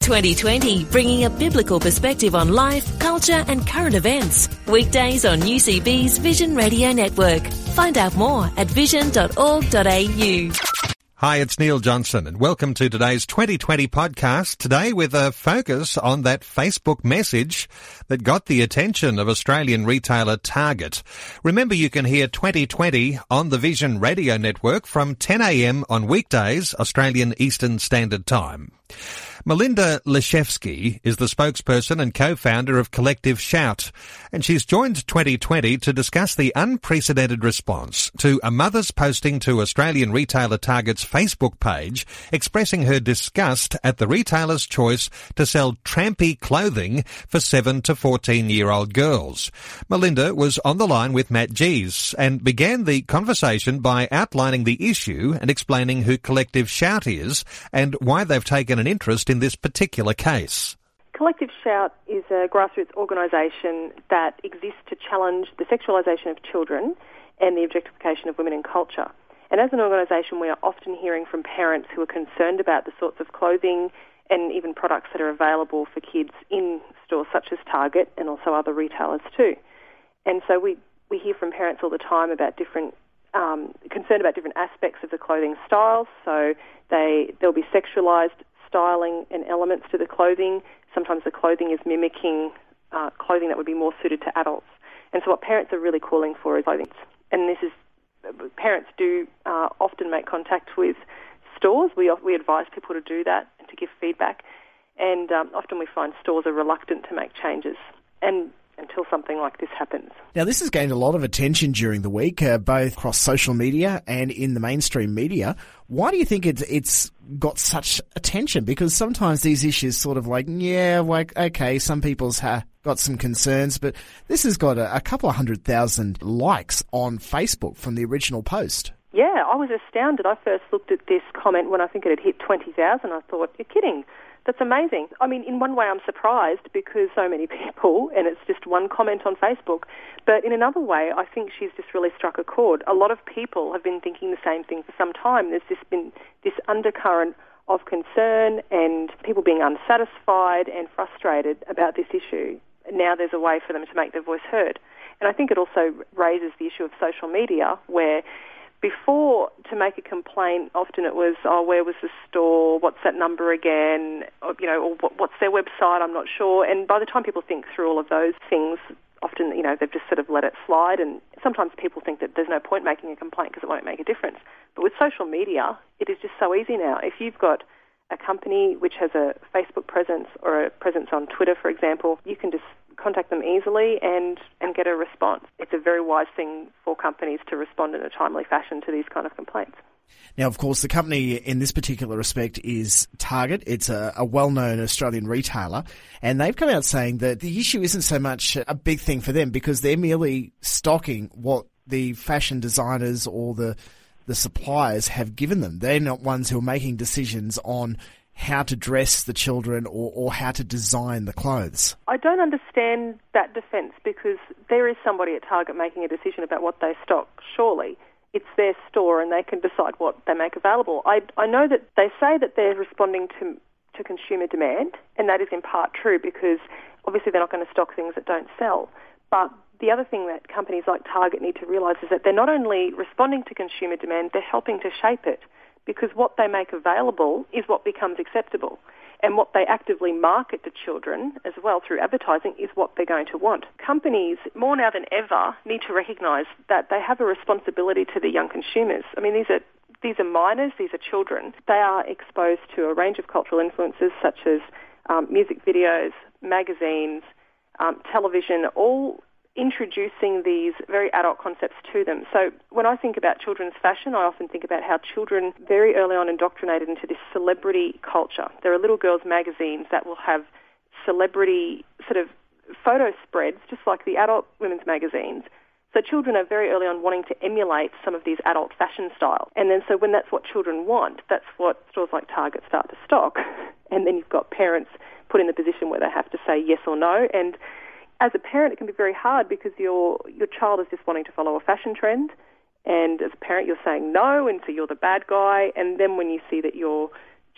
2020, bringing a biblical perspective on life, culture, and current events. Weekdays on UCB's Vision Radio Network. Find out more at vision.org.au. Hi, it's Neil Johnson and welcome to today's 2020 podcast. Today with a focus on that Facebook message that got the attention of Australian retailer Target. Remember you can hear 2020 on the Vision Radio Network from 10am on weekdays, Australian Eastern Standard Time. Melinda Liszewski is the spokesperson and co-founder of Collective Shout, and she's joined 2020 to discuss the unprecedented response to a mother's posting to Australian retailer Target's Facebook page expressing her disgust at the retailer's choice to sell trampy clothing for 7 to 14 year old girls. Melinda was on the line with Matt Gees and began the conversation by outlining the issue and explaining who Collective Shout is and why they've taken an interest in this particular case? Collective Shout is a grassroots organisation that exists to challenge the sexualisation of children and the objectification of women in culture. And as an organisation, we are often hearing from parents who are concerned about the sorts of clothing and even products that are available for kids in stores such as Target and also other retailers too. And so we, we hear from parents all the time about different um, concerned about different aspects of the clothing styles. So they there'll be sexualised styling and elements to the clothing. Sometimes the clothing is mimicking uh, clothing that would be more suited to adults. And so what parents are really calling for is clothing. And this is, parents do uh, often make contact with stores. We, we advise people to do that and to give feedback. And um, often we find stores are reluctant to make changes. And until something like this happens. Now, this has gained a lot of attention during the week, uh, both across social media and in the mainstream media. Why do you think it's it's got such attention? Because sometimes these issues sort of like, yeah, like okay, some people's ha- got some concerns, but this has got a, a couple of hundred thousand likes on Facebook from the original post. Yeah, I was astounded. I first looked at this comment when I think it had hit 20,000. I thought, you're kidding. That's amazing. I mean, in one way, I'm surprised because so many people, and it's just one comment on Facebook. But in another way, I think she's just really struck a chord. A lot of people have been thinking the same thing for some time. There's just been this undercurrent of concern and people being unsatisfied and frustrated about this issue. Now there's a way for them to make their voice heard. And I think it also raises the issue of social media where before, to make a complaint, often it was, oh, where was the store? What's that number again? Or, you know, or what's their website? I'm not sure. And by the time people think through all of those things, often, you know, they've just sort of let it slide. And sometimes people think that there's no point making a complaint because it won't make a difference. But with social media, it is just so easy now. If you've got a company which has a Facebook presence or a presence on Twitter, for example, you can just contact them easily and, and get a response. It's a very wise thing for companies to respond in a timely fashion to these kind of complaints. Now, of course, the company in this particular respect is Target. It's a, a, well-known Australian retailer, and they've come out saying that the issue isn't so much a big thing for them because they're merely stocking what the fashion designers or the the suppliers have given them. They're not ones who are making decisions on how to dress the children or, or how to design the clothes? I don't understand that defence because there is somebody at Target making a decision about what they stock, surely. It's their store and they can decide what they make available. I, I know that they say that they're responding to, to consumer demand, and that is in part true because obviously they're not going to stock things that don't sell. But the other thing that companies like Target need to realise is that they're not only responding to consumer demand, they're helping to shape it because what they make available is what becomes acceptable. And what they actively market to children as well through advertising is what they're going to want. Companies, more now than ever, need to recognise that they have a responsibility to the young consumers. I mean, these are these are minors, these are children. They are exposed to a range of cultural influences such as um, music videos, magazines, um, television, all introducing these very adult concepts to them. So when I think about children's fashion, I often think about how children very early on indoctrinated into this celebrity culture. There are little girls' magazines that will have celebrity sort of photo spreads, just like the adult women's magazines. So children are very early on wanting to emulate some of these adult fashion styles. And then so when that's what children want, that's what stores like Target start to stock. And then you've got parents put in the position where they have to say yes or no. And as a parent, it can be very hard because your your child is just wanting to follow a fashion trend, and as a parent, you're saying no, and so you're the bad guy. And then when you see that your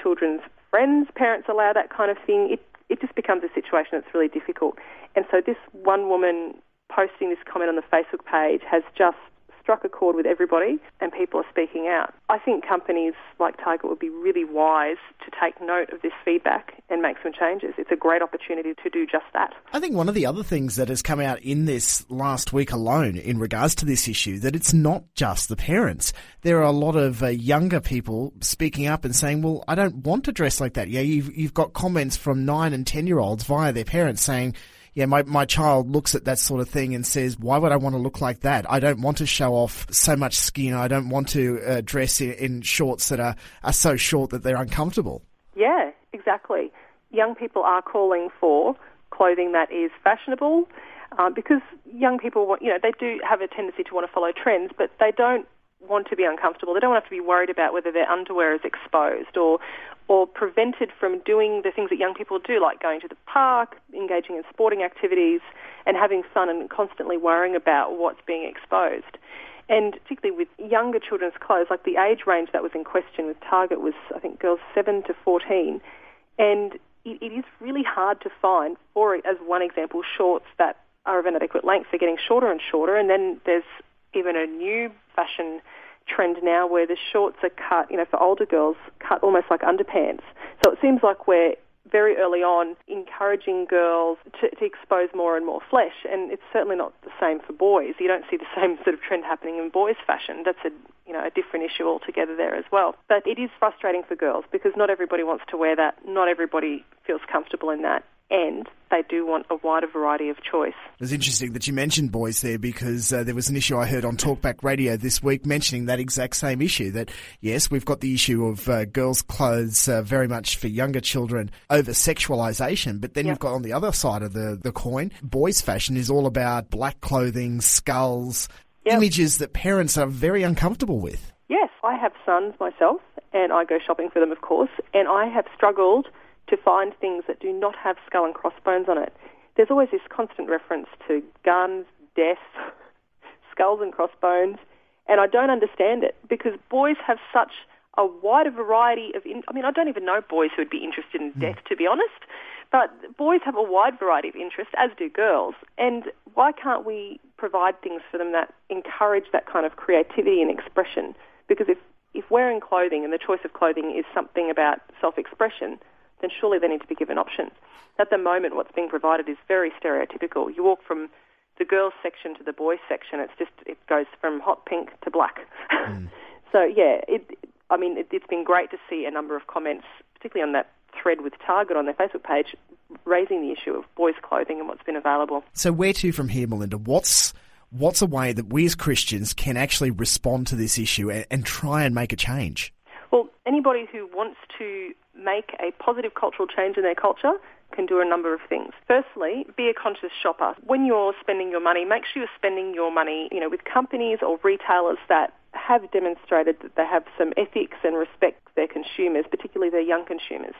children's friends' parents allow that kind of thing, it it just becomes a situation that's really difficult. And so this one woman posting this comment on the Facebook page has just struck a chord with everybody and people are speaking out. I think companies like Target would be really wise to take note of this feedback and make some changes. It's a great opportunity to do just that. I think one of the other things that has come out in this last week alone in regards to this issue that it's not just the parents. There are a lot of uh, younger people speaking up and saying, "Well, I don't want to dress like that." Yeah, you've you've got comments from 9 and 10 year olds via their parents saying, yeah, my, my child looks at that sort of thing and says, why would I want to look like that? I don't want to show off so much skin. I don't want to uh, dress in, in shorts that are, are so short that they're uncomfortable. Yeah, exactly. Young people are calling for clothing that is fashionable um, because young people, want, you know, they do have a tendency to want to follow trends, but they don't want to be uncomfortable. They don't want to have to be worried about whether their underwear is exposed or or prevented from doing the things that young people do, like going to the park, engaging in sporting activities, and having fun and constantly worrying about what's being exposed. And particularly with younger children's clothes, like the age range that was in question with Target was, I think, girls 7 to 14. And it, it is really hard to find, for as one example, shorts that are of an adequate length. They're getting shorter and shorter. And then there's even a new fashion trend now where the shorts are cut, you know, for older girls, cut almost like underpants. So it seems like we're very early on encouraging girls to, to, expose more and more flesh, and it's certainly not the same for boys. You don't see the same sort of trend happening in boys' fashion. That's a you know a different issue altogether there as well. But it is frustrating for girls because not everybody wants to wear that. Not everybody feels comfortable in that, and they do want a wider variety of choice. It's interesting that you mentioned boys there because uh, there was an issue I heard on Talkback Radio this week mentioning that exact same issue. That yes, we've got the issue of uh, girls' clothes uh, very much for younger children over sexualisation, but then yep. you've got on the other side of the, the coin, boys' fashion is all about black clothing, skulls, yep. images that parents are very uncomfortable with. Yes, I have sons myself, and I go shopping for them, of course, and I have struggled to find things that do not have skull and crossbones on it. There's always this constant reference to guns, death, skulls and crossbones, and I don't understand it because boys have such a wider variety of. In- I mean, I don't even know boys who would be interested in mm. death, to be honest. But boys have a wide variety of interests, as do girls. And why can't we provide things for them that encourage that kind of creativity and expression? Because if, if wearing clothing and the choice of clothing is something about self-expression, then surely they need to be given options. At the moment, what's being provided is very stereotypical. You walk from the girls section to the boys section. It's just it goes from hot pink to black. Mm. so yeah, it. I mean, it, it's been great to see a number of comments, particularly on that thread with Target on their Facebook page, raising the issue of boys' clothing and what's been available. So where to from here, Melinda? What's what's a way that we as Christians can actually respond to this issue and, and try and make a change? Well, anybody who wants to make a positive cultural change in their culture can do a number of things. Firstly, be a conscious shopper. When you're spending your money, make sure you're spending your money, you know, with companies or retailers that have demonstrated that they have some ethics and respect their consumers, particularly their young consumers.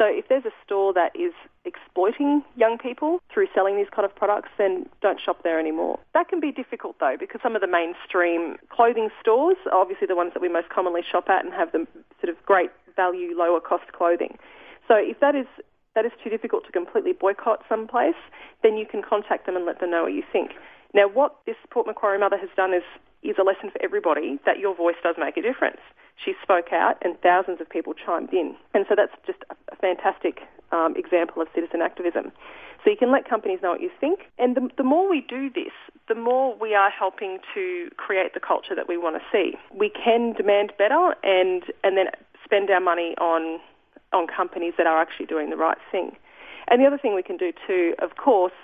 So if there's a store that is exploiting young people through selling these kind of products, then don't shop there anymore. That can be difficult though because some of the mainstream clothing stores obviously the ones that we most commonly shop at and have the sort of great value, lower cost clothing. So if that is that is too difficult to completely boycott some place, then you can contact them and let them know what you think. Now, what this Port Macquarie mother has done is is a lesson for everybody that your voice does make a difference. She spoke out, and thousands of people chimed in, and so that's just a, a fantastic um, example of citizen activism. So you can let companies know what you think, and the, the more we do this, the more we are helping to create the culture that we want to see. We can demand better, and and then spend our money on on companies that are actually doing the right thing. And the other thing we can do too, of course,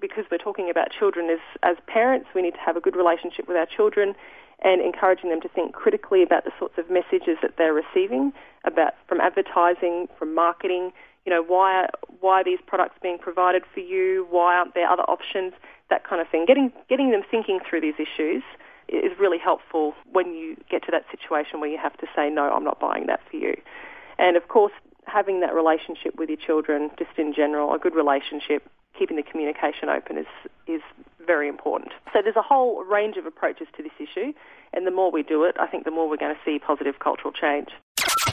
because we're talking about children, is as parents we need to have a good relationship with our children and encouraging them to think critically about the sorts of messages that they're receiving about from advertising, from marketing. You know, why why are these products being provided for you? Why aren't there other options? That kind of thing. Getting getting them thinking through these issues is really helpful when you get to that situation where you have to say no, I'm not buying that for you. And of course, having that relationship with your children, just in general, a good relationship, keeping the communication open is is very important. So there's a whole range of approaches to this issue, and the more we do it, I think the more we're going to see positive cultural change.